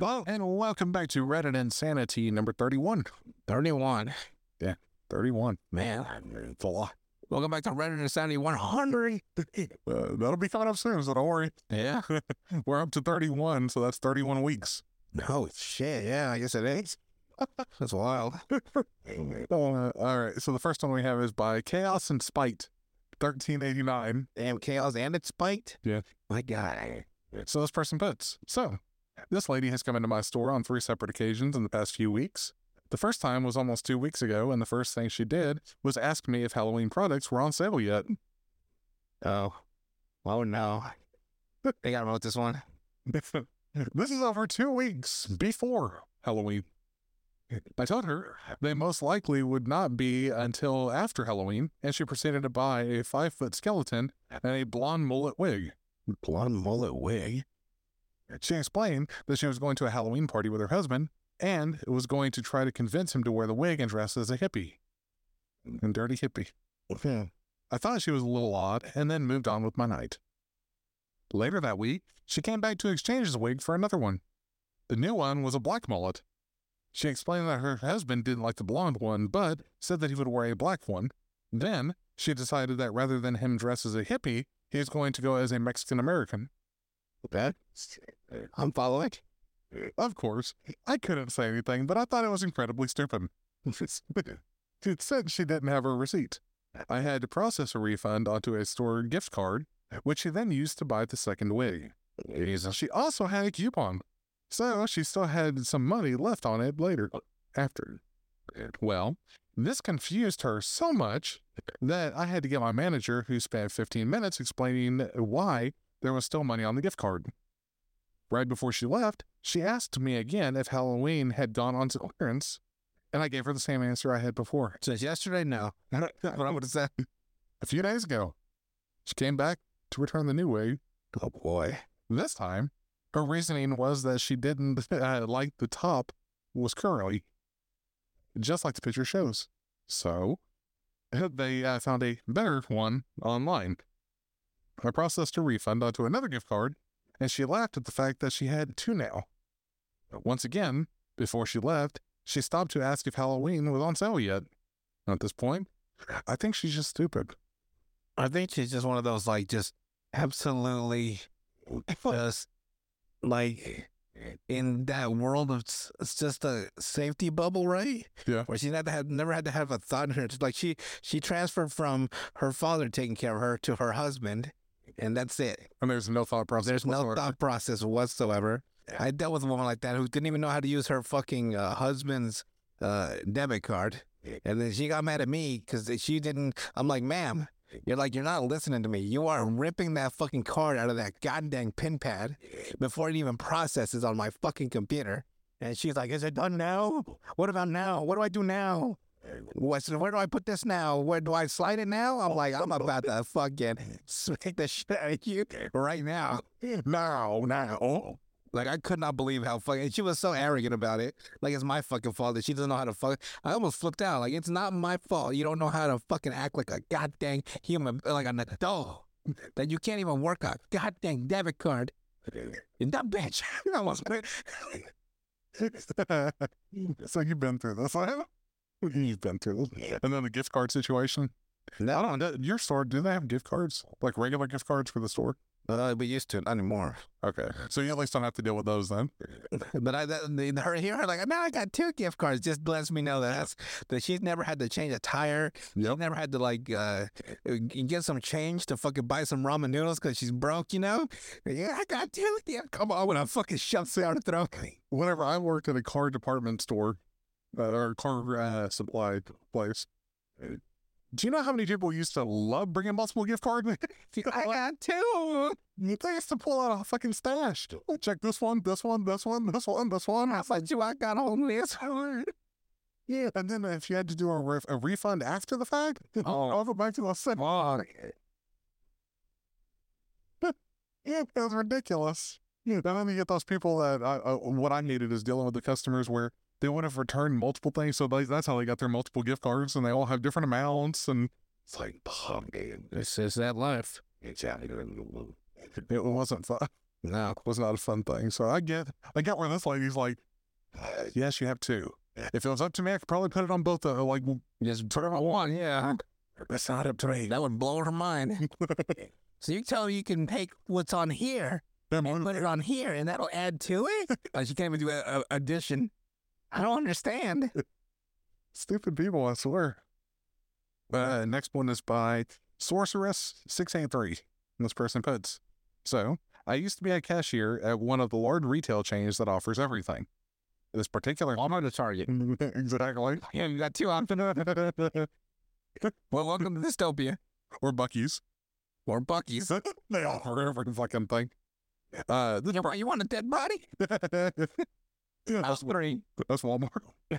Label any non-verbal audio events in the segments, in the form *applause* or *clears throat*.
Hello, and welcome back to Reddit Insanity number 31. 31. Yeah, 31. Man. It's a lot. Welcome back to Reddit Insanity 100. Uh, that'll be coming up soon, so don't worry. Yeah. *laughs* We're up to 31, so that's 31 weeks. No shit. Yeah, I guess it is. *laughs* That's wild. *laughs* Uh, all right, so the first one we have is by Chaos and Spite, 1389. Damn chaos and it's spiked. Yeah. My God. So this person puts, so this lady has come into my store on three separate occasions in the past few weeks. The first time was almost two weeks ago, and the first thing she did was ask me if Halloween products were on sale yet. Oh. Oh no. They got to vote this one. *laughs* this is over two weeks before Halloween. I told her they most likely would not be until after Halloween, and she proceeded to buy a five foot skeleton and a blonde mullet wig. Blonde mullet wig. She explained that she was going to a Halloween party with her husband and was going to try to convince him to wear the wig and dress as a hippie. Mm. And dirty hippie. I thought she was a little odd and then moved on with my night. Later that week, she came back to exchange the wig for another one. The new one was a black mullet. She explained that her husband didn't like the blonde one, but said that he would wear a black one. Then she decided that rather than him dress as a hippie, he was going to go as a Mexican American. Okay. I'm following. *laughs* Of course, I couldn't say anything, but I thought it was incredibly stupid. *laughs* it said she didn't have her receipt. I had to process a refund onto a store gift card, which she then used to buy the second wig. She also had a coupon, so she still had some money left on it later, after. Well, this confused her so much that I had to get my manager, who spent 15 minutes explaining why there was still money on the gift card. Right before she left, she asked me again if Halloween had gone on to clearance, and I gave her the same answer I had before. Since yesterday, no. *laughs* What I would have said. A few days ago, she came back to return the new wig. Oh boy. This time, her reasoning was that she didn't *laughs* uh, like the top was curly, just like the picture shows. So, *laughs* they uh, found a better one online. I processed a refund onto another gift card, and she laughed at the fact that she had two now. Once again, before she left, she stopped to ask if Halloween was on sale yet. At this point, I think she's just stupid. I think she's just one of those, like, just absolutely just like in that world of it's just a safety bubble, right? Yeah. Where she had to have never had to have a thought in her. Like she she transferred from her father taking care of her to her husband, and that's it. And there's no thought process. There's no whatsoever. thought process whatsoever. I dealt with a woman like that who didn't even know how to use her fucking uh, husband's uh, debit card, and then she got mad at me because she didn't. I'm like, ma'am, you're like, you're not listening to me. You are ripping that fucking card out of that goddamn pin pad before it even processes on my fucking computer. And she's like, is it done now? What about now? What do I do now? What, where do I put this now? Where do I slide it now? I'm oh, like, I'm about to fucking smack the *laughs* shit out of you right now. Now, now. Like I could not believe how fucking she was so arrogant about it. Like it's my fucking fault that she doesn't know how to fuck. I almost flipped out. Like it's not my fault. You don't know how to fucking act like a goddamn human, like an adult. That you can't even work a goddamn debit card. And that bitch. *laughs* I almost *laughs* so you've been through this. I haven't. You've been through this. And then the gift card situation. no, Uh, Your store, do they have gift cards? Like regular gift cards for the store? uh, we used to it, anymore. Okay. So you at least don't have to deal with those then. *laughs* But I, that, the- her here, her like, now I got two gift cards. Just lets me know that that's, that she's never had to change a tire. She's never had to like uh, get some change to fucking buy some ramen noodles because she's broke. You know? Yeah, I got two. Yeah, come on, when I fucking shove down the throat. Whenever I worked at a car department store, uh, or car uh, supply place, uh, do you know how many people used to love bringing multiple gift cards? *laughs* I got two. they used to pull out a fucking stash. Check this one, this one, this one, this one, this one. I was like, you, I got on this one. Yeah. And then if you had to do a, ref- a refund after the fact, Oh. I'll go back to the same. Fuck. *laughs* Yeah, it was ridiculous. Yeah, then you get those people that I, uh, what I needed is dealing with the customers where they would have returned multiple things, so they, that's how they got their multiple gift cards, and they all have different amounts, and it's like, oh, man, This is that life. *laughs* it wasn't fun. *laughs* No. it was not a fun thing. So I get, I get where this lady's like, yes, you have two. If it was up to me, I could probably put it on both. Uh, like, Just put it on one, yeah. that's not up to me. That would blow her mind. *laughs* so you tell her you can take what's on here, and put it on here, and that'll add to it? Like she can't even do a, a addition. I don't understand. *laughs* Stupid people, I swear. Uh, next one is by Sorceress683. This person puts So, I used to be a cashier at one of the large retail chains that offers everything. This particular. Walmart or Target? *laughs* exactly. Yeah, you got two options. *laughs* well, welcome to dystopia. or Buc-ee's. Or Buc-ee's. they are every fucking thing. Uh, You you want a dead body? Yeah, House three. *laughs* That's Walmart. *laughs*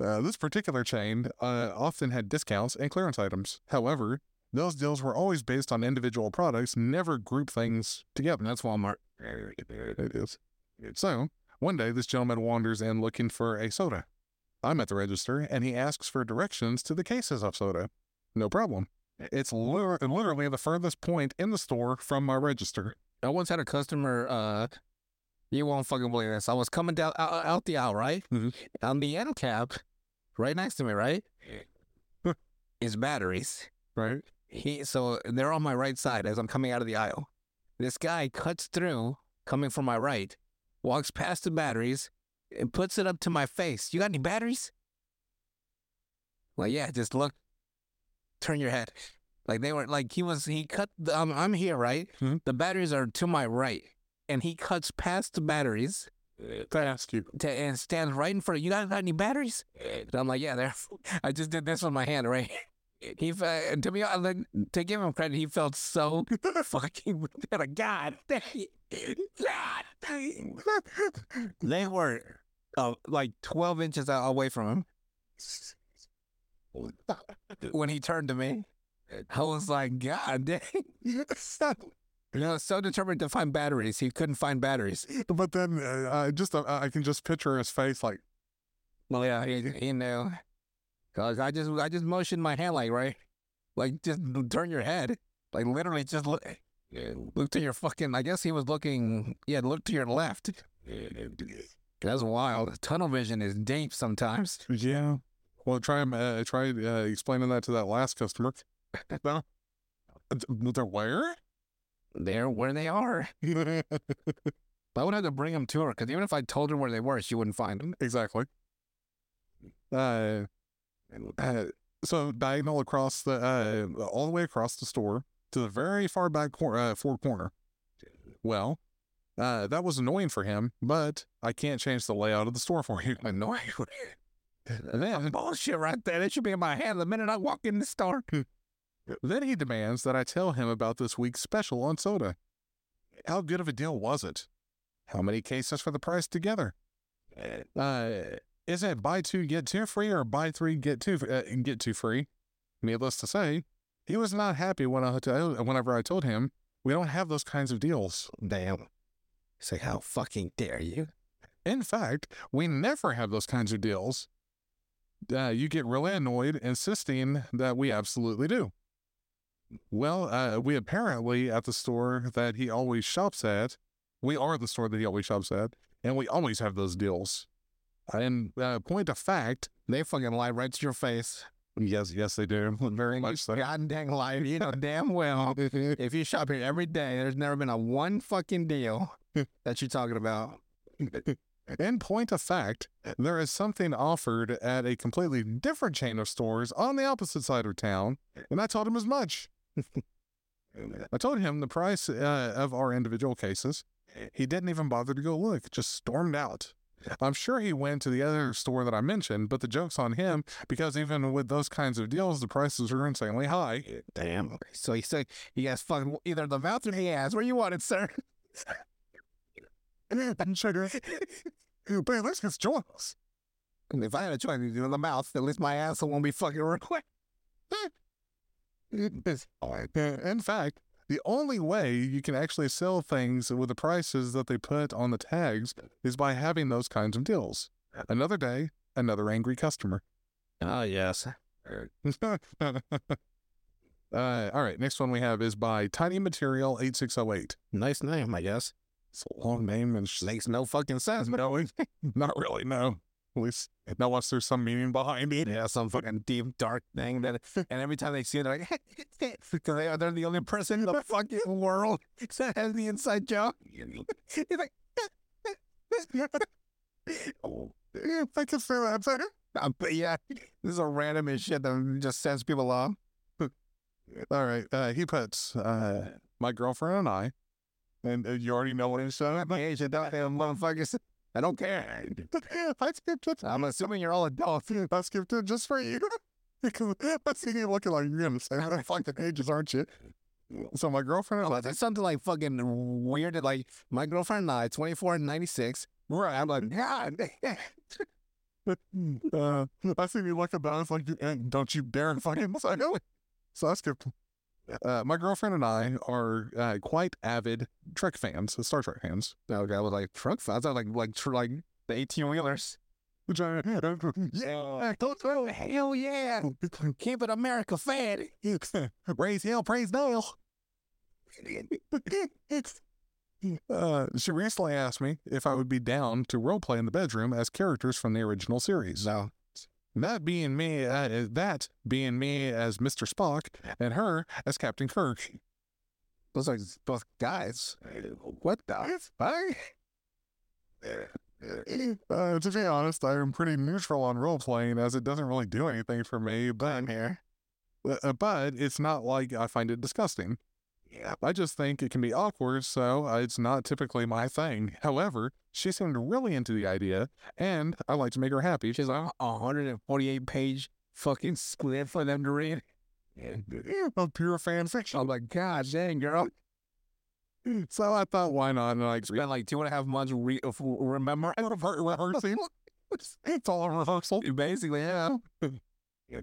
uh, this particular chain uh, often had discounts and clearance items. However, those deals were always based on individual products, never group things together. And that's Walmart. It is. So, one day, this gentleman wanders in looking for a soda. I'm at the register, and he asks for directions to the cases of soda. No problem. It's literally the furthest point in the store from my register. I once had a customer. Uh, you won't fucking believe this. I was coming down out, out the aisle, right? Mhm. On the end cap, right next to me, right, *laughs* is batteries. Right? He so they're on my right side as I'm coming out of the aisle. This guy cuts through, coming from my right, walks past the batteries, and puts it up to my face. You got any batteries? Like, yeah, just look. Turn your head. Like they were like he was he cut the, um, I'm here, right? Mhm. The batteries are to my right. And he cuts past the batteries To ask you. to, and stands right in front of you. Got, got any batteries? And I'm like, yeah, there. I just did this with my hand, right? He and to be honest, like, to give him credit, he felt so *laughs* fucking *laughs* God dang. God dang. They were uh, like 12 inches away from him. When he turned to me, I was like, God dang. You *laughs* know, so determined to find batteries, he couldn't find batteries. But then uh, I just uh, I can just picture his face like Well, yeah, he, he knew. Cause I just I just motioned my hand like right, like just turn your head, like literally just look, look to your fucking. I guess he was looking. Yeah, look to your left. *laughs* That's wild. Tunnel vision is deep sometimes. yeah. Well, try uh, try uh, explaining that to that last customer. *laughs* no, they're where? They're where they are. *laughs* I would have to bring them to her because even if I told her where they were, she wouldn't find them. exactly. Uh, uh, so diagonal across the uh, all the way across the store to the very far back cor- uh, four corner. Well, uh, that was annoying for him, but I can't change the layout of the store for you. Annoying. *laughs* That's bullshit right there. That should be in my hand the minute I walk in the store. *laughs* Then he demands that I tell him about this week's special on soda. How good of a deal was it? How many cases for the price together? Uh, is it buy two get two free or buy three get two uh, get two free? Needless to say, he was not happy when I whenever I told him we don't have those kinds of deals. Damn. Say, how fucking dare you? In fact, we never have those kinds of deals. Uh, you get really annoyed, insisting that we absolutely do. Well, uh, we apparently at the store that he always shops at, we are the store that he always shops at, and we always have those deals. And uh, point of fact, They fucking lie right to your face. yes, yes, they do *laughs* very much so. God dang lie. You know damn well. *laughs* If you shop here every day, there's never been a one fucking deal *laughs* that you're talking about. In point of fact, there is something offered at a completely different chain of stores on the opposite side of town, and I told him as much. *laughs* I told him the price uh, of our individual cases. He didn't even bother to go look, just stormed out. I'm sure he went to the other store that I mentioned, but the joke's on him because even with those kinds of deals, the prices are insanely high. Damn. So he said he has fucking either the mouth or the ass. Where you want it, sir? And *laughs* then sugar. But at least it's joyous. If I had a choice to do the mouth, at least my asshole won't be fucking real quick. In fact, the only way you can actually sell things with the prices that they put on the tags is by having those kinds of deals. Another day, another angry customer. Oh yes. *laughs* Uh, all right, next one we have is by Tiny Material 8608. Nice name, I guess. It's a long name and Makes no fucking sense. No, *laughs* not really, no. At least unless there's some meaning behind it. yeah, some fucking deep, dark thing that, *laughs* and every time they see it, they're like, *laughs* because they are, they're the only person in the *laughs* fucking world that has the inside joke. He's like, Yeah, I can say that. uh, but yeah, this is a random as shit that just sends people off. All right, uh, he puts uh, my girlfriend and I, and uh, you already know what he's saying. Hey, shit, damn motherfuckers. I don't care. *laughs* I skipped it. I'm assuming you're all adults. *laughs* I skipped it just for you. *laughs* because I see you looking like you're gonna say how the fucking ages, aren't you? So my girlfriend and Well, that's something like fucking weird. Like my girlfriend and I, 24 and 96. Right. I'm like, God. uh, I see you looking down. It's like, eh, don't you dare fucking say. So I skipped. Uh, my girlfriend and I are uh, quite avid Trek fans, Star Trek fans. Okay, I was like, truck fans. I was like, like, tr- like the 18 wheelers. *laughs* Which I, yeah, don't go. Hell yeah. Keep it America fed. *laughs* praise hell, praise Dale. *laughs* Uh, she recently asked me if I would be down to roleplay in the bedroom as characters from the original series. No. That being me, uh, that being me as Mr. Spock, and her as Captain Kirk. Those are both guys. What the fuck? Uh, to be honest, I am pretty neutral on role playing as it doesn't really do anything for me, but I'm here. uh, but it's not like I find it disgusting. Yeah. I just think it can be awkward, so uh, it's not typically my thing. However, she seemed really into the idea, and I like to make her happy. She's like a 148 page fucking split for them to read. *laughs* Yeah, a pure fan fiction. I'm like, God dang, girl. So I thought, why not? And I Spent like two and a half months re- remember. *laughs* rehearsing. It's all a rehearsal. *laughs* Basically, yeah.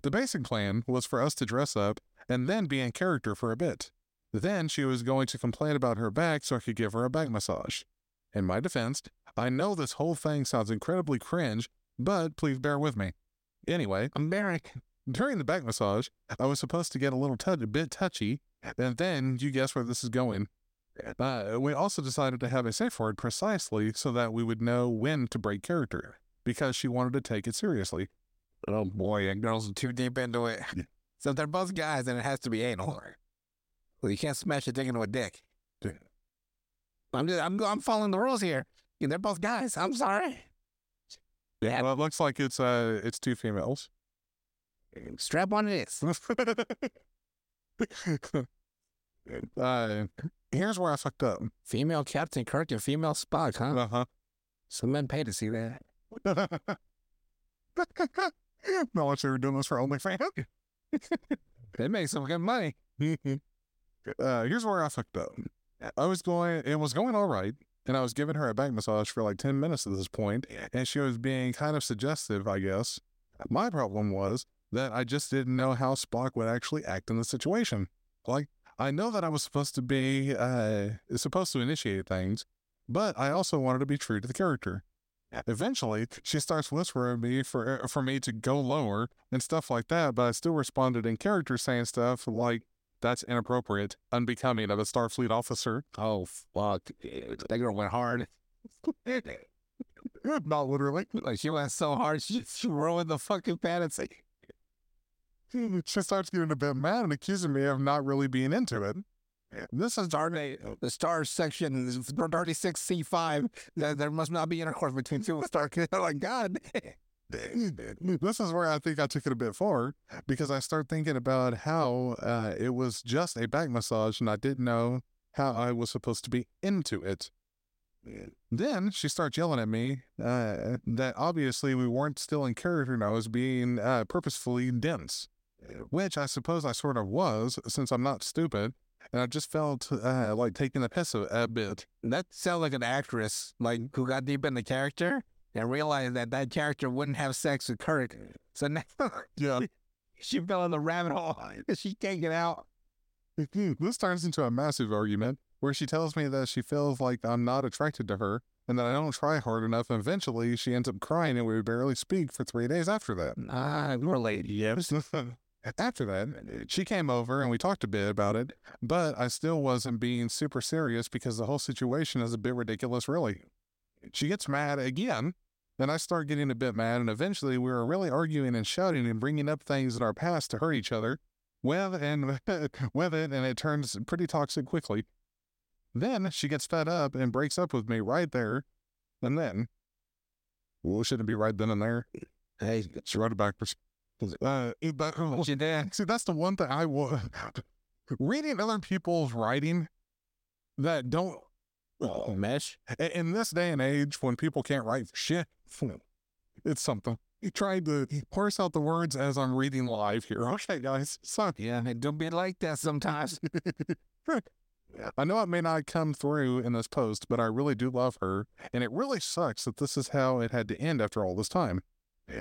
The basic plan was for us to dress up and then be in character for a bit. Then she was going to complain about her back so I could give her a back massage. In my defense, I know this whole thing sounds incredibly cringe, but please bear with me. Anyway, American. during the back massage, I was supposed to get a little touch, a bit touchy, and then you guess where this is going. Uh, we also decided to have a safe word precisely so that we would know when to break character, because she wanted to take it seriously. Oh boy, that girl's too deep into it. So they're both guys, and it has to be anal. Well, you can't smash a dick into a dick. I'm just, I'm, I'm following the rules here. They're both guys. I'm sorry. Yeah. Well, it looks like it's uh, it's two females. Strap on it is. *laughs* uh, here's where I fucked up. Female Captain Kirk and female Spock, huh? Uh huh. Some men pay to see that. *laughs* What you were doing this for OnlyFans. They make some good money. *laughs* uh, here's where I fucked up. I was going, it was going all right, and I was giving her a back massage for like 10 minutes at this point, and she was being kind of suggestive, I guess. My problem was that I just didn't know how Spock would actually act in the situation. Like, I know that I was supposed to be, uh, supposed to initiate things, but I also wanted to be true to the character. Eventually, she starts whispering me for for me to go lower and stuff like that, but I still responded in character saying stuff like, that's inappropriate, unbecoming of a Starfleet officer. Oh, fuck. That girl went hard. *laughs* Not literally. Like, she went so hard, she, she ruined the fucking fantasy. She starts getting a bit mad and accusing me of not really being into it. This is Star, the star section is 36C5. There, there must not be intercourse between two star kids. *laughs* Oh, my God. *laughs* this is where I think I took it a bit far because I start thinking about how uh, it was just a back massage and I didn't know how I was supposed to be into it. Then she starts yelling at me uh, that obviously we weren't still in character and I was being uh, purposefully dense, which I suppose I sort of was since I'm not stupid. And I just felt uh, like taking the piss a, a bit. That sounds like an actress, like, who got deep in the character and realized that that character wouldn't have sex with Kirk. So now *laughs* Yeah. she fell in the rabbit hole because *laughs* she can't get out. this turns into a massive argument where she tells me that she feels like I'm not attracted to her and that I don't try hard enough. And eventually, she ends up crying and we barely speak for three days after that. Ah, we're late. Yes. After that, she came over and we talked a bit about it, but I still wasn't being super serious because the whole situation is a bit ridiculous, really. She gets mad again, And I start getting a bit mad, and eventually we were really arguing and shouting and bringing up things in our past to hurt each other with and *laughs* with it, and it turns pretty toxic quickly. Then she gets fed up and breaks up with me right there, and then, well, shouldn't it be right then and there? Hey, She wrote it backwards. Uh, but, you did? see, that's the one thing I would *laughs* reading other people's writing that don't Mesh? in this day and age when people can't write shit. It's something. He tried to parse out the words as I'm reading live here. Okay, guys. So Yeah, don't be like that sometimes. *laughs* I know it may not come through in this post, but I really do love her, and it really sucks that this is how it had to end after all this time.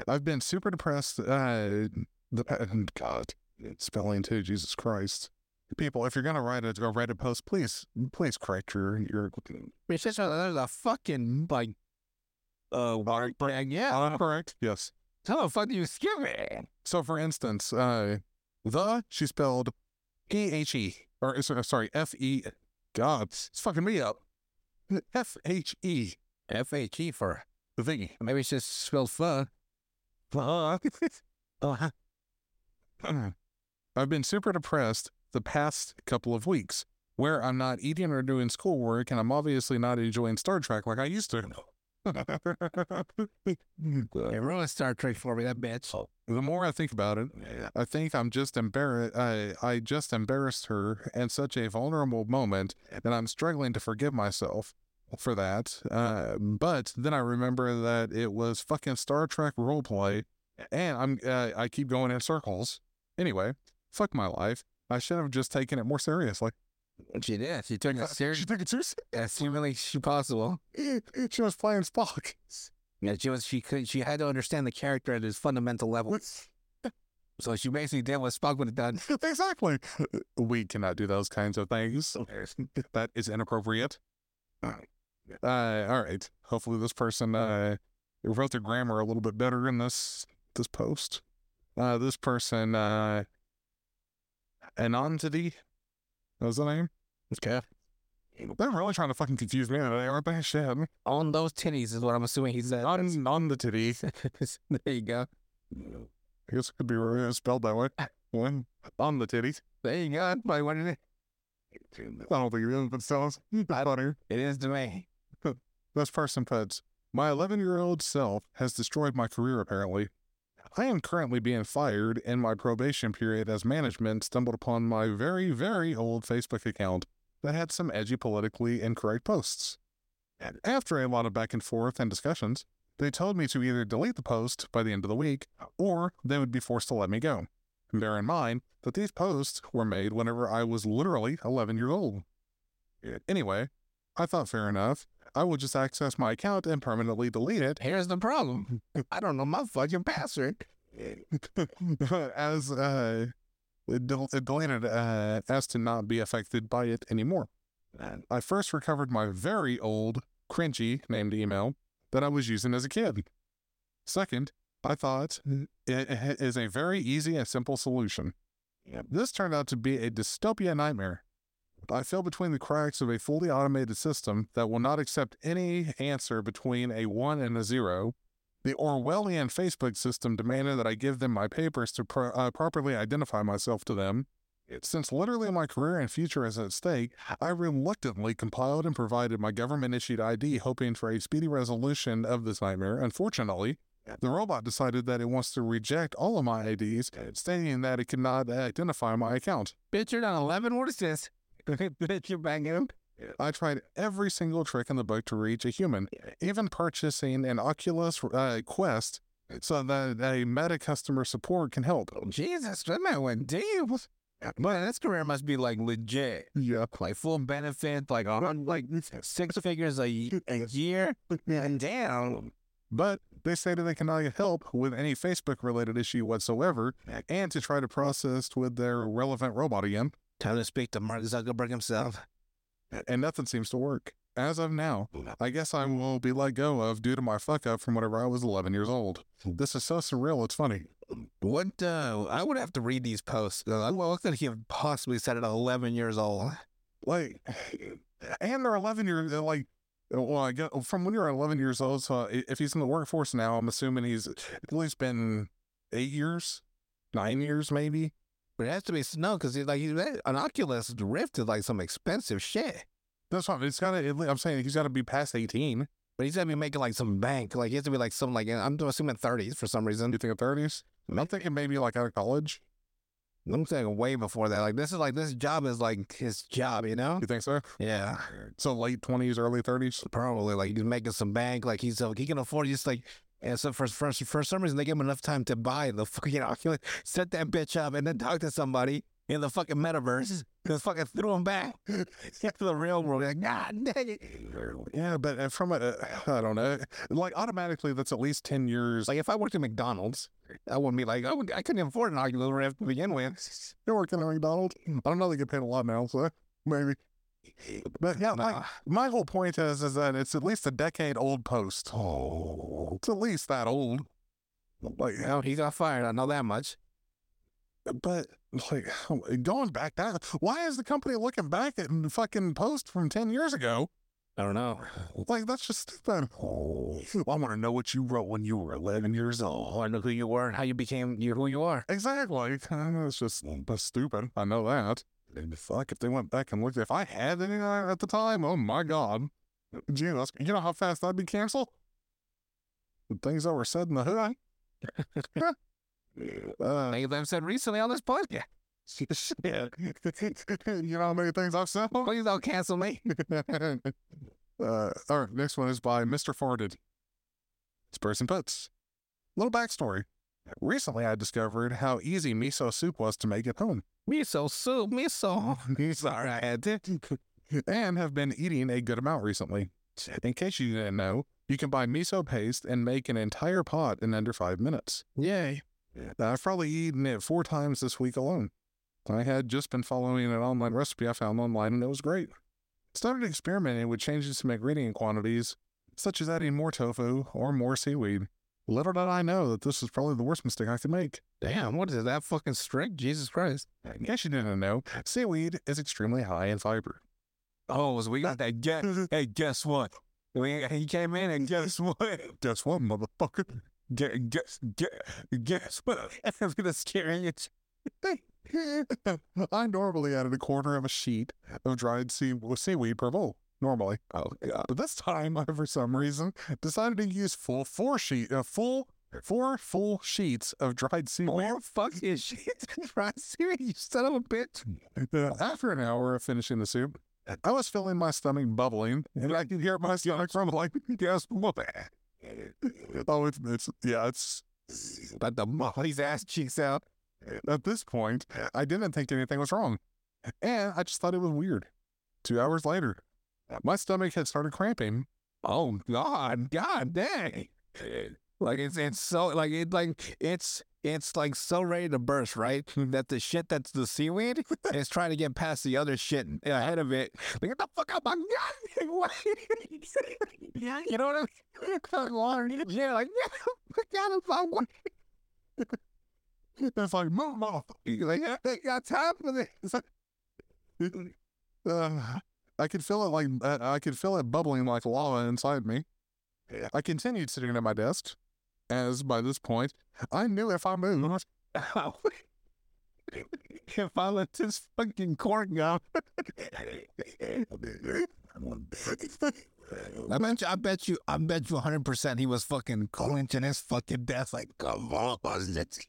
I've been super depressed. Uh, the *laughs* God, spelling too. Jesus Christ, people! If you're gonna write a, a Reddit post, please, please correct your your. It's just a, there's a fucking like uh brag, yeah. Uh, correct. Yes. How the fuck do you skip it? So, for instance, uh, the she spelled E H E or uh, so- sorry F E. God, it's fucking me up. F H E F H E for the. maybe it's just spelled fun. Fuck. Oh, huh. I've been super depressed the past couple of weeks, where I'm not eating or doing schoolwork, and I'm obviously not enjoying Star Trek like I used to. *laughs* It ruined Star Trek for me, that bitch. the more I think about it, I think I'm just embarrassed. I, I just embarrassed her in such a vulnerable moment that I'm struggling to forgive myself for that. Uh, but then I remember that it was fucking Star Trek roleplay, and I'm uh, I keep going in circles. Anyway, fuck my life. I should have just taken it more seriously. She did. She took it seriously. *laughs* She took it seriously. as humanly she possible. *laughs* She was playing Spock. Yeah, she was. She could. She had to understand the character at his fundamental level. So she basically did what Spock would have done. *laughs* exactly. We cannot do those kinds of things. that is inappropriate. Uh, all right. Hopefully, this person uh, wrote their grammar a little bit better in this this post. Uh, this person, uh, Anantity, that was the name. Okay. They're really trying to fucking confuse me today, aren't they? Shit. On those titties is what I'm assuming he said. On, on the titty. *laughs* there you go. I guess it could be spelled that way. One on the titties. There you go. That's probably what it is. I don't think it is, but still, it's funny. It is to me. This person puts, My 11 year old self has destroyed my career, apparently. I am currently being fired, and my probation period as management stumbled upon my very, very old Facebook account that had some edgy, politically incorrect posts. And after a lot of back and forth and discussions, they told me to either delete the post by the end of the week or they would be forced to let me go. Bear in mind that these posts were made whenever I was literally 11 years old. Anyway, I thought fair enough. I will just access my account and permanently delete it Here's the problem. *laughs* I don't know my fucking password. *laughs* as uh, del- deleted uh, as to not be affected by it anymore. I first recovered my very old, cringy named email that I was using as a kid. Second, I thought it it is a very easy and simple solution. This turned out to be a dystopia nightmare. I fell between the cracks of a fully automated system that will not accept any answer between a 1 and a 0. The Orwellian Facebook system demanded that I give them my papers to pro- uh, properly identify myself to them. Since literally my career and future is at stake, I reluctantly compiled and provided my government issued ID, hoping for a speedy resolution of this nightmare. Unfortunately, the robot decided that it wants to reject all of my IDs, stating that it cannot identify my account. Bitch, you're not 11. What is this? Bitch, you're banging him. I tried every single trick in the book to reach a human, even purchasing an Oculus uh, Quest so that a meta customer support can help. Jesus, that man went deep. But this career must be like legit. Yeah. Like full benefit, like a like six figures a year. And damn. But they say that they cannot help with any Facebook related issue whatsoever and to try to process with their relevant robot again. Time to speak to Mark Zuckerberg himself. And nothing seems to work. As of now, I guess I will be let go of due to my fuck up from whenever I was 11 years old. This is so surreal, it's funny. What? Uh, I would have to read these posts. Uh, what could he have possibly said at 11 years old? Like, and they're 11 years, they're like, well, I get from when you're 11 years old. So if he's in the workforce now, I'm assuming he's at least been eight years, nine years, maybe. But it has to be snow because like he's an Oculus Rift is like some expensive shit. That's fine. It's got to, I'm saying he's got to be past 18. But he's gotta be making like some bank. Like he has to be like some like I'm assuming 30s for some reason. You think of 30s? I'm thinking maybe like out of college. I'm saying way before that. Like this is like this job is like his job, you know? You think so? Yeah, So late 20s, early 30s? probably. Like he's making some bank. Like he's uh, he can afford just like. And so for, for for some reason they give him enough time to buy the fucking *laughs* Oculus, set that bitch up, and then talk to somebody in the fucking metaverse. Just fucking threw him back *laughs* to the real world. Like, God dang it. Yeah, but uh, from a, uh, don't know, like automatically that's at least 10 years. Like if I worked at McDonald's, I wouldn't be like, I, would, I couldn't afford an Oculus Rift to begin with. You're working at McDonald's? I don't know, they get paid a lot now, so maybe. But yeah, Nah. my whole point is, is that it's at least a decade old post. Oh, It's at least that old. Like, well, he got fired. I know that much. but like *laughs* going back that, why is the company looking back at fucking post from 10 years ago? I don't know. *sighs* Like, that's just stupid. Oh. I want to know what you wrote when you were 11 years old. Oh, I know who you were and how you became you who you are. Exactly. *laughs* It's just that's stupid. I know that. And fuck, if they went back and looked, if I had any uh, at the time, oh my god, that's, you know how fast I'd be canceled. The things that were said in the hood. *laughs* *laughs* uh, Many of them said recently on this podcast. yeah. *laughs* you know how many things I've said? Please don't cancel me. uh, all right, next one is by Mr. Farted. It's person puts. Little backstory. Recently, I discovered how easy miso soup was to make at home. Miso soup, miso. *laughs* Sorry, I had to. *laughs* and have been eating a good amount recently. In case you didn't know, you can buy miso paste and make an entire pot in under five minutes. Yay. I've probably eaten it four times this week alone. I had just been following an online recipe I found online and it was great. Started experimenting with changes to ingredient quantities, such as adding more tofu or more seaweed. Little did I know that this was probably the worst mistake I could make. Damn, what is? That fucking strict? Jesus Christ. In case you didn't know, seaweed is extremely high in fiber. Oh, so we got that. Get, *laughs* hey, guess what? We, he came in and guess what? Guess what, motherfucker? Get, guess, get, guess what? *laughs* I'm gonna scare you. *laughs* I normally added a corner of a sheet of dried sea- seaweed per bowl. Normally, Oh, God. but this time, I, for some reason, decided to use full four sheet, uh, full four full sheets of dried seaweed. Where fuck is she? Right, Siri, you son of a bitch. Uh, After an hour of finishing the soup, I was feeling my stomach bubbling, and I could hear my stomach rumbling. Guess what? Oh, it's it's yeah, it's But the Molly's ass cheeks out. At this point, I didn't think anything was wrong, and I just thought it was weird. Two hours later, my stomach had started cramping. Oh God, God dang! Like it's it's so like it like it's it's like so ready to burst, right? That the shit that's the seaweed *laughs* is trying to get past the other shit ahead of it. Like get the fuck out my yeah, you know what I mean? Yeah, like *laughs* get out of my way! It's like, move, motherfucker. Like, I got time for this. *laughs* Uh, I could feel it like uh, I could feel it bubbling like lava inside me. I continued sitting at my desk, as by this point I knew if I moved, *laughs* if I let this fucking corn go. *laughs* I bet you, I bet you, I bet you 100% he was fucking clenching his fucking death like, come on, let's.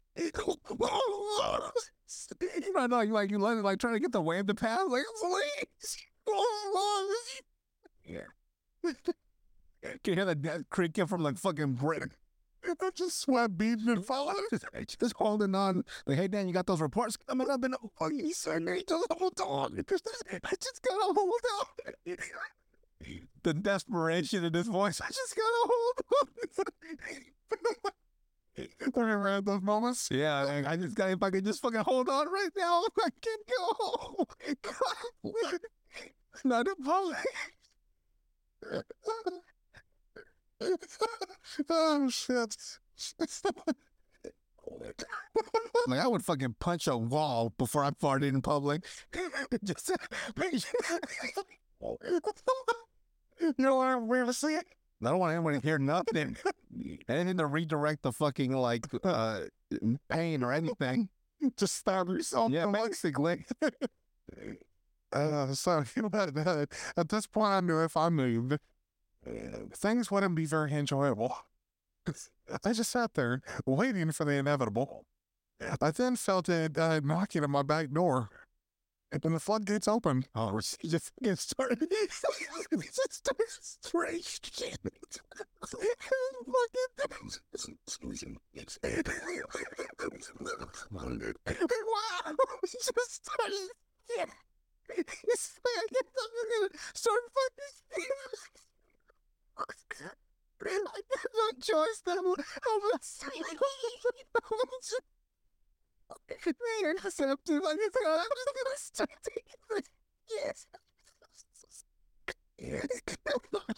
I know, you like, you let it, like, trying to get the wave to pass, like, please. Yeah. Can you hear that, creaking from like fucking brick? I just sweat beating and falling. Just, holding on. Like, hey, Dan, you got those reports coming up? And oh, you sir, just hold on. I just gotta hold on. *laughs* The desperation in his voice. I just gotta hold on. Remember at those moments? yeah, I- I just got. If I could just fucking hold on right now, *laughs* I can go. *laughs* Not a problem. oh shit! Like I would fucking punch a wall before I farted in public. Just you don't want to to see it. I don't want anyone to hear nothing. Anything to redirect the fucking like uh pain or anything. Just stab yourself. Yeah, basically. Uh, so *laughs* at, this point, I knew if I moved, things wouldn't be very enjoyable. *laughs* I just sat there waiting for the inevitable. I then felt it uh, knocking at my back door. And then the floodgates opened. *laughs* Oh, she just fucking started. just started straight shit. wow, she just started. It's like, start fucking. I have no choice. Then I'm You're not set up to like this. I'm just gonna start taking. Yes.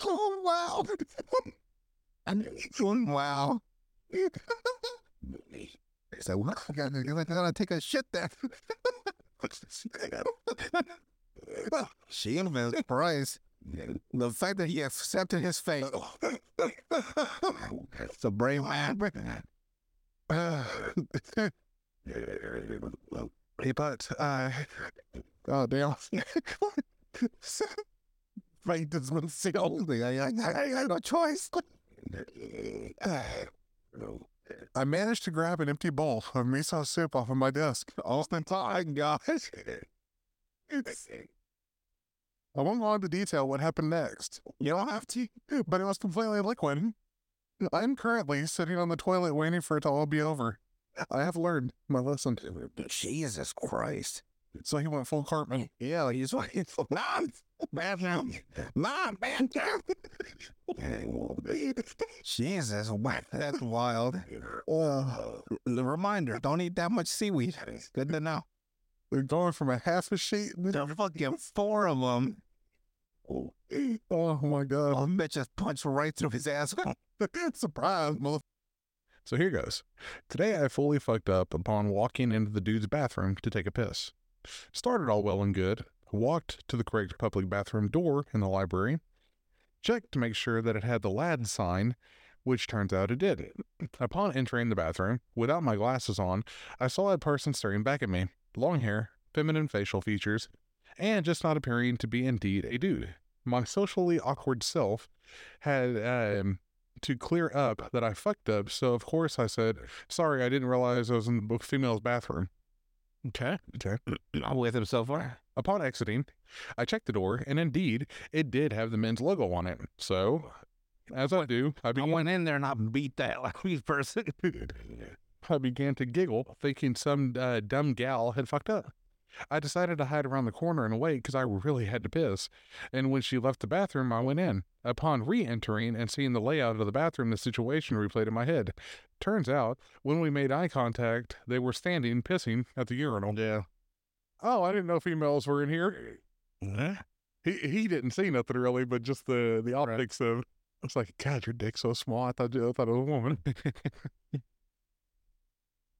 Oh wow. And wow. He said, "What? I gotta, I gotta take a shit there." Vince Price. The fact that he accepted his fate. it's a brave man. *sighs* Uh, but, uh, oh, damn. Fate has been sealed. I, I, I had no choice. *sighs* *sighs* I managed to grab an empty bowl of miso soup off of my desk. All the time, guys. I won't go into detail what happened next, You don't have to. but it was completely liquid. I'm currently sitting on the toilet waiting for it to all be over. I have learned my lesson. Jesus Christ. So he went full Cartman. Yeah, he's fucking. Mom! Bathroom! Mom! Bathroom! Jesus, wow, that's wild. Uh, The reminder don't eat that much seaweed. Good to know. they're going from a half a sheet. The fucking four of them. Oh my god. Oh, bitch just punched right through his ass. *laughs* *laughs* Surprise, mother. So here goes. Today I fully fucked up upon walking into the dude's bathroom to take a piss. Started all well and good. Walked to the correct public bathroom door in the library. Checked to make sure that it had the lad sign, which turns out it did. Upon entering the bathroom, without my glasses on, I saw a person staring back at me. Long hair, feminine facial features, and just not appearing to be indeed a dude. My socially awkward self had um, to clear up that I fucked up, so of course I said, Sorry, I didn't realize I was in the female's bathroom. Okay. Okay. *clears throat* I'm with him so far. Upon exiting, I checked the door, and indeed, it did have the men's logo on it. So, as I do, I I went in there and I beat that *laughs* last person. *laughs* I began to giggle, thinking some uh, dumb gal had fucked up. I decided to hide around the corner and wait because I really had to piss. And when she left the bathroom, I went in. Upon re entering and seeing the layout of the bathroom, the situation replayed in my head. Turns out, when we made eye contact, they were standing pissing at the urinal. Yeah. Oh, I didn't know females were in here. Huh? He he didn't see nothing really, but just the the optics of. It's like, God, your dick's so small. I thought I thought it was a woman. *laughs*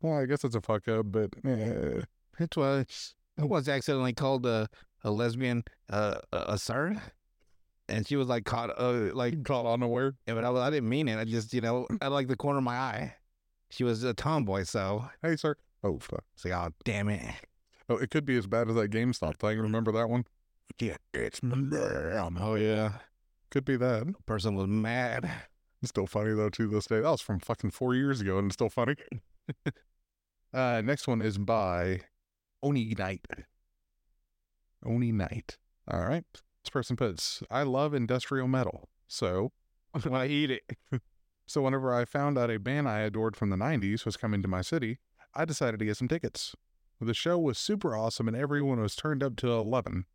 well, I guess it's a fuck up, but eh, It was. I was accidentally called a, a lesbian uh, a, sir. And she was like caught, uh, like, *laughs* caught unaware. yeah, but I, I didn't mean it. I just, you know, I like the corner of my eye. She was a tomboy, so Hey, sir. Oh, fuck. it's like, oh, damn it. Oh, it could be as bad as that GameStop thing. Remember that one? Yeah, it's Oh, yeah. Could be that. Person was mad. It's still funny though to this day. That was from fucking four years ago, and it's still funny. *laughs* uh, next one is by Oni Knight. Oni Knight. All right. This person puts, "I love industrial metal, so when *laughs* I eat it. so whenever I found out a band I adored from the '90s was coming to my city, I decided to get some tickets. The show was super awesome, and everyone was turned up to eleven.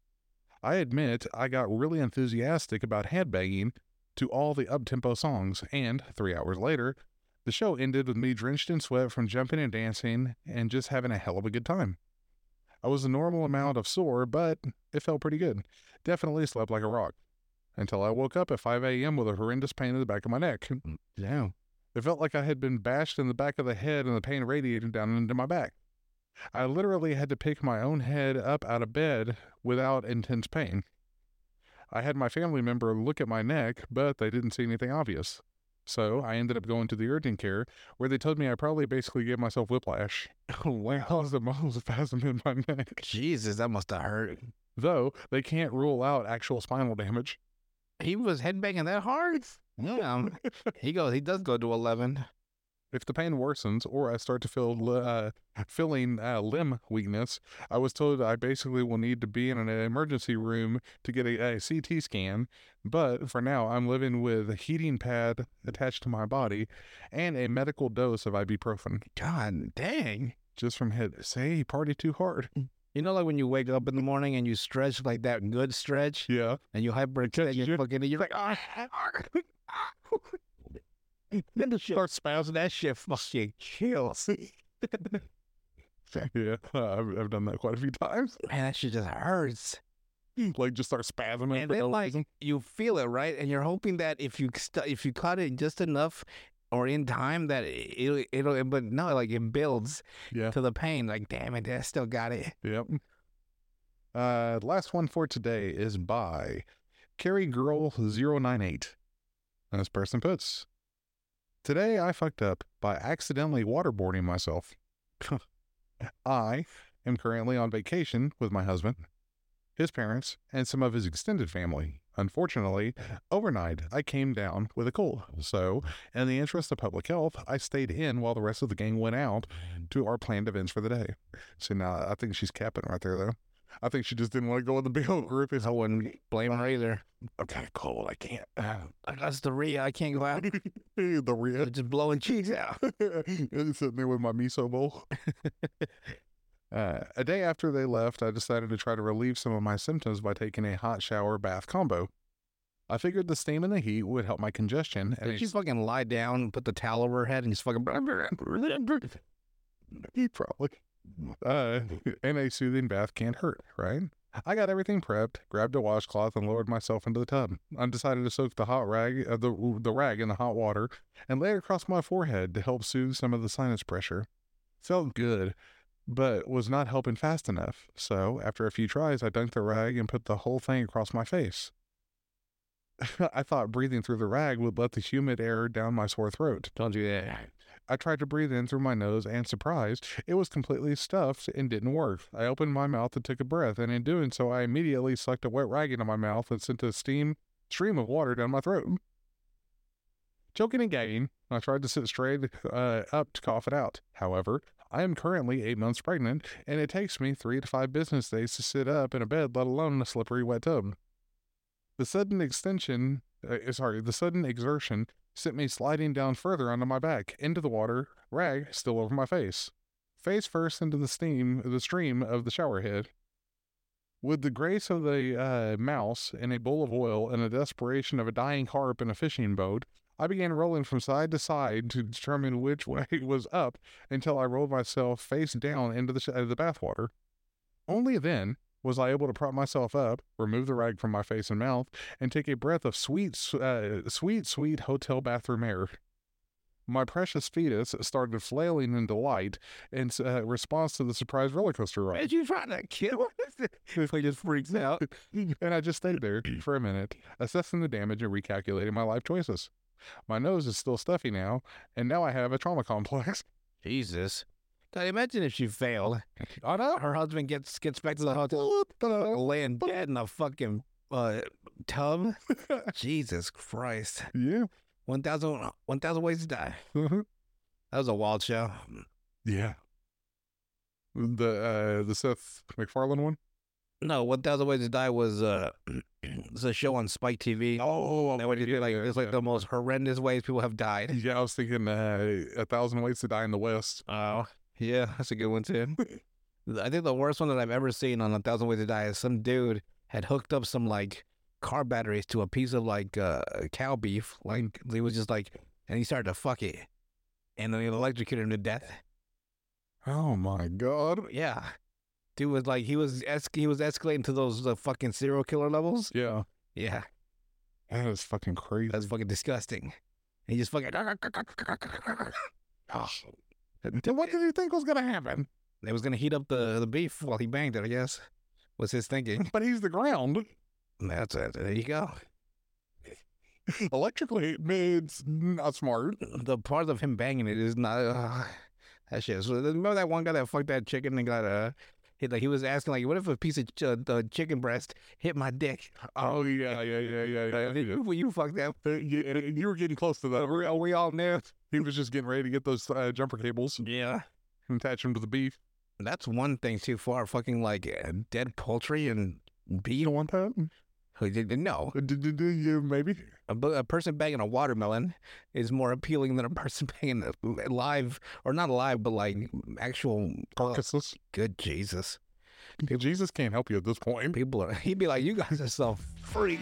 I admit I got really enthusiastic about headbanging to all the up-tempo songs, and three hours later, the show ended with me drenched in sweat from jumping and dancing and just having a hell of a good time. I was a normal amount of sore, but it felt pretty good. Definitely slept like a rock. Until I woke up at 5 a.m. with a horrendous pain in the back of my neck. Mm, yeah. It felt like I had been bashed in the back of the head and the pain radiated down into my back. I literally had to pick my own head up out of bed without intense pain. I had my family member look at my neck, but they didn't see anything obvious. So I ended up going to the urgent care, where they told me I probably basically gave myself whiplash. *laughs* When I was a muscle *laughs* spasm in my neck. Jesus, that must have hurt. Though they can't rule out actual spinal damage. He was headbanging that hard. *laughs* Yeah, he goes. He does go to eleven. If the pain worsens or I start to feel uh, feeling uh, limb weakness, I was told I basically will need to be in an emergency room to get a, a CT scan. But for now, I'm living with a heating pad attached to my body and a medical dose of ibuprofen God dang. just from head. Say he partied too hard. You know, like when you wake up in the morning and you stretch like that good stretch, Yeah. and you hyperextend your fucking, you're like, ah, *laughs* *laughs* then the start spazzing. That shit fucking kills. *laughs* Yeah. I've, I've done that quite a few times. Man, that shit just hurts. Like just start spasming. And then like you feel it right, and you're hoping that if you st- if you cut it just enough or in time that it- it'll it'll but no like it builds Yeah. to the pain. Like damn it, I still got it. Yep. Uh, last one for today is by Carrie Girl 098. And this person puts, Today I fucked up by accidentally waterboarding myself. *laughs* I am currently on vacation with my husband, his parents, and some of his extended family. Unfortunately, overnight I came down with a cold. So, in the interest of public health, I stayed in while the rest of the gang went out to our planned events for the day. So now I think she's capping right there, though. I think she just didn't want to go in the *laughs* BO group. I wouldn't blame her either. I'm kind of cold. I can't. Uh, I got diarrhea. I can't go out. *laughs* the real. just blowing cheeks out. *laughs* sitting there with my miso bowl. Uh, a day after they left, I decided to try to relieve some of my symptoms by taking a hot shower bath combo. I figured the steam and the heat would help my congestion, and Did she fucking lie down, and put the towel over her head, and just fucking? He probably. Uh, *laughs* and a soothing bath can't hurt, right? I got everything prepped, grabbed a washcloth, and lowered myself into the tub. I decided to soak the hot rag, uh, the the rag in the hot water, and lay it across my forehead to help soothe some of the sinus pressure. Felt good, but was not helping fast enough. So after a few tries, I dunked the rag and put the whole thing across my face. *laughs* I thought breathing through the rag would let the humid air down my sore throat. Don't do that. I tried to breathe in through my nose and surprised, it was completely stuffed and didn't work. I opened my mouth and took a breath, and in doing so, I immediately sucked a wet rag into my mouth and sent a steam stream of water down my throat. Choking and gagging, I tried to sit straight uh, up to cough it out. However, I am currently eight months pregnant, and it takes me three to five business days to sit up in a bed, let alone in a slippery wet tub. The sudden extension, uh, sorry, the sudden exertion sent me sliding down further onto my back, into the water, rag still over my face. Face first into the steam, the stream of the shower head. With the grace of a uh, mouse in a bowl of oil and the desperation of a dying harp in a fishing boat, I began rolling from side to side to determine which *laughs* way was up until I rolled myself face down into the, sh- uh, the bathwater. Only then was I able to prop myself up, remove the rag from my face and mouth, and take a breath of sweet, uh, sweet, sweet hotel bathroom air. My precious fetus started flailing in delight in uh, response to the surprise roller coaster ride. Man, you trying to kill her? *laughs* he just freaks out. *laughs* and I just stayed there for a minute, assessing the damage and recalculating my life choices. My nose is still stuffy now, and now I have a trauma complex. Jesus. God, imagine if she failed. I know. Her husband gets gets back to the hotel, laying dead in a fucking uh, tub. *laughs* Jesus Christ. Yeah. 1,000 1,000 ways to die. Mhm. That was a wild show. Yeah. The uh the Seth MacFarlane one? No, 1,000 ways to die was uh, *clears throat* it's a show on Spike TV. Oh, That would be like it's like the most horrendous ways people have died. yeah, I was thinking uh, A Thousand Ways to Die in the West. Oh, yeah, *laughs* that's a good one too. *laughs* I think the worst one that I've ever seen on A Thousand Ways to Die is some dude had hooked up some like car batteries to a piece of like uh, cow beef. Like he was just like, and he started to fuck it, and then it electrocuted him to death. Oh my god. Yeah, dude was like he was es- he was escalating to those uh, fucking serial killer levels. Yeah. Yeah, that was fucking crazy. that's fucking disgusting. And he just fucking. *laughs* Then what did you think was gonna happen? They was gonna heat up the the beef while he banged it. I guess was his thinking. *laughs* But he's the ground. That's it. There you go. *laughs* Electrically, it's not smart. The part of him banging it is not. Uh, that shit. So remember that one guy that fucked that chicken and got uh, he like he was asking like, what if a piece of ch- uh, the chicken breast hit my dick? Oh yeah, yeah, yeah, yeah, yeah. *laughs* Will you fuck that? Uh, you, you were getting close to that. We, we all knew. He was just getting ready to get those uh, jumper cables Yeah. and attach them to the beef. That's one thing too far. Fucking like uh, dead poultry and You beef. don't want that? No? Uh, maybe? A, a person banging a watermelon is more appealing than a person *laughs* banging a live or not alive, but like actual. Oh, Carcasses. good Jesus! Jesus can't help you at this point. People are. *laughs* He'd be like, "You guys are so freak."